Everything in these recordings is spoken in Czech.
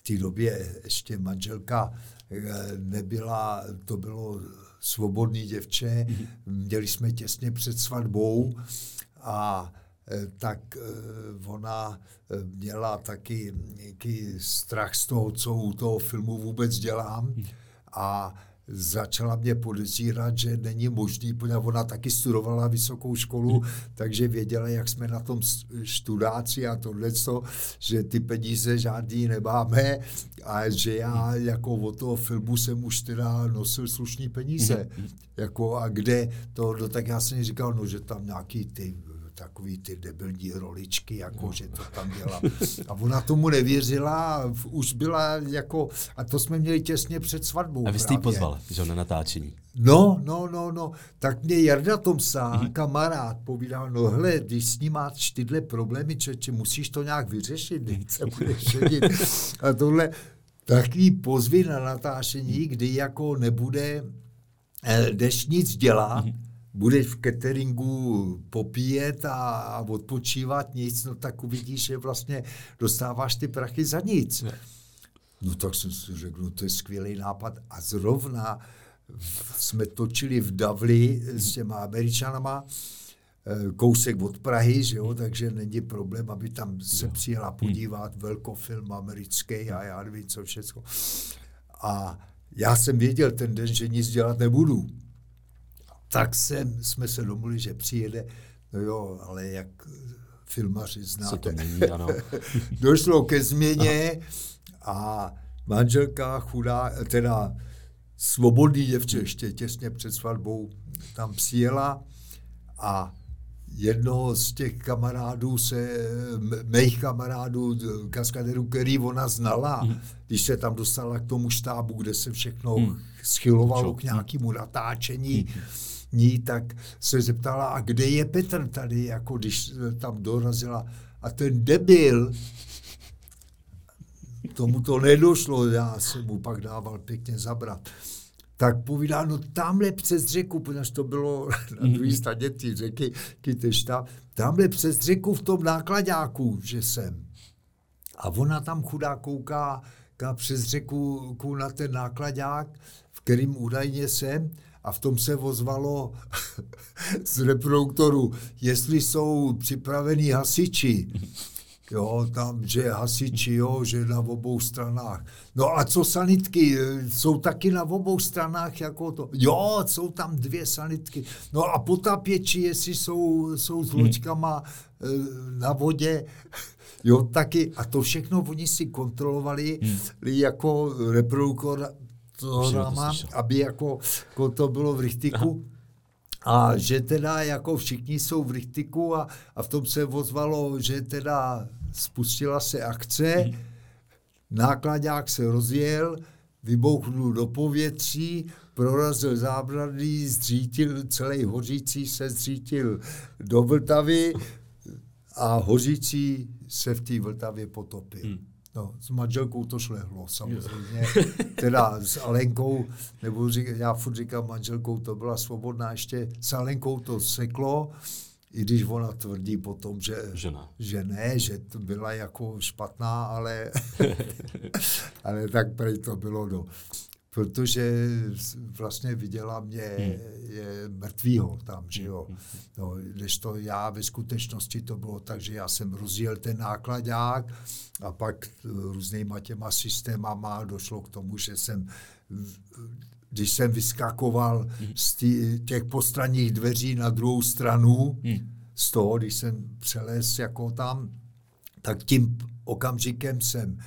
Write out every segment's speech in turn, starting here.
v té době ještě manželka eh, nebyla, to bylo svobodný děvče, mm-hmm. měli jsme těsně před svatbou a eh, tak eh, ona měla taky nějaký strach z toho, co u toho filmu vůbec dělám a začala mě podezírat, že není možný, protože ona taky studovala vysokou školu, takže věděla, jak jsme na tom študáci a tohle, že ty peníze žádný nemáme a že já jako od toho filmu jsem už teda nosil slušný peníze. Jako a kde to, no tak já jsem říkal, no, že tam nějaký ty takový ty debilní roličky, jako no. že to tam dělá. A ona tomu nevěřila, už byla jako, a to jsme měli těsně před svatbou. A vy jste ji pozval, že na natáčení. No, no, no, no. Tak mě Jarda Tomsa, mm-hmm. kamarád, povídal, no hle, když s ním máš tyhle problémy, čeče, musíš to nějak vyřešit, když se budeš šedit. A tohle, takový pozvy na natáčení, kdy jako nebude, eh, jdeš nic dělat, mm-hmm budeš v cateringu popíjet a, odpočívat nic, no tak uvidíš, že vlastně dostáváš ty prachy za nic. Ne. No tak jsem si řekl, no to je skvělý nápad. A zrovna jsme točili v Davli s těma Američanama, eh, kousek od Prahy, že jo, takže není problém, aby tam se přijela podívat, velkofilm americký a já nevím co všechno. A já jsem věděl ten den, že nic dělat nebudu tak jsem, jsme se domluvili, že přijede, no jo, ale jak filmaři znáte. To mění, ano. Došlo ke změně a manželka chudá, teda svobodný děvče ještě těsně před svatbou tam přijela a jednoho z těch kamarádů se, mých kamarádů, kaskaderů, který ona znala, mm. když se tam dostala k tomu štábu, kde se všechno mm. schylovalo k nějakému natáčení, mm ní, tak se zeptala, a kde je Petr tady, jako když tam dorazila. A ten debil, tomu to nedošlo, já jsem mu pak dával pěkně zabrat. Tak povídá, no tamhle přes řeku, protože to bylo na druhé straně ty řeky, Kytešta, tamhle přes řeku v tom nákladáku, že jsem. A ona tam chudá kouká, kouká přes řeku na ten nákladák, v kterým údajně jsem, a v tom se ozvalo z reproduktoru, jestli jsou připravení hasiči, jo, tam, že hasiči, jo, že na obou stranách. No a co sanitky, jsou taky na obou stranách, jako to, jo, jsou tam dvě sanitky. No a potapěči, jestli jsou, jsou s loďkama eh, na vodě, jo, taky, a to všechno oni si kontrolovali hmm. jako reproduktor toho drama, aby jako, jako to bylo v Richtiku. A že teda jako všichni jsou v Richtiku a, a v tom se ozvalo, že teda spustila se akce, hmm. nákladák se rozjel, vybouchnul do povětří, prorazil zábrady, zřítil celý hořící se zřítil do Vltavy a hořící se v té Vltavě potopil. Hmm. No, s manželkou to šlehlo, samozřejmě. teda s Alenkou, nebo řík, já furt říkám manželkou, to byla svobodná, ještě s Alenkou to seklo, i když ona tvrdí potom, že, Žena. že ne, že to byla jako špatná, ale, ale tak prej to bylo. No protože vlastně viděla mě hmm. je mrtvýho tam, že jo. Hmm. No, když to já ve skutečnosti to bylo tak, že já jsem rozjel ten nákladák a pak různýma těma systémama došlo k tomu, že jsem když jsem vyskakoval hmm. z tý, těch postranních dveří na druhou stranu, z toho, když jsem přelez jako tam, tak tím okamžikem jsem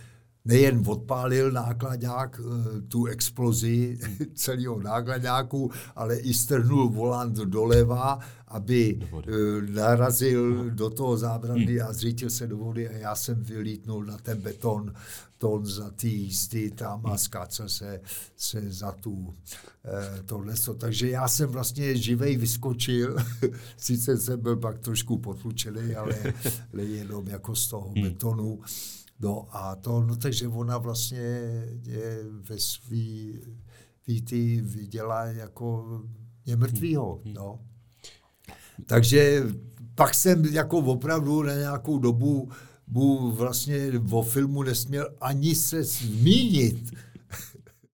nejen odpálil nákladák eh, tu explozi celého nákladňáku, ale i strhnul volant doleva, aby eh, narazil do toho zábrany a zřítil se do vody a já jsem vylítnul na ten beton, ton za ty jízdy tam a skácel se, se za tu eh, tohle. Takže já jsem vlastně živej vyskočil, sice jsem byl pak trošku potlučený, ale, ale jenom jako z toho hmm. betonu. No a to, no takže ona vlastně je ve svý výty viděla jako je mrtvýho, hmm. no. Takže pak jsem jako opravdu na nějakou dobu mu vlastně o filmu nesměl ani se zmínit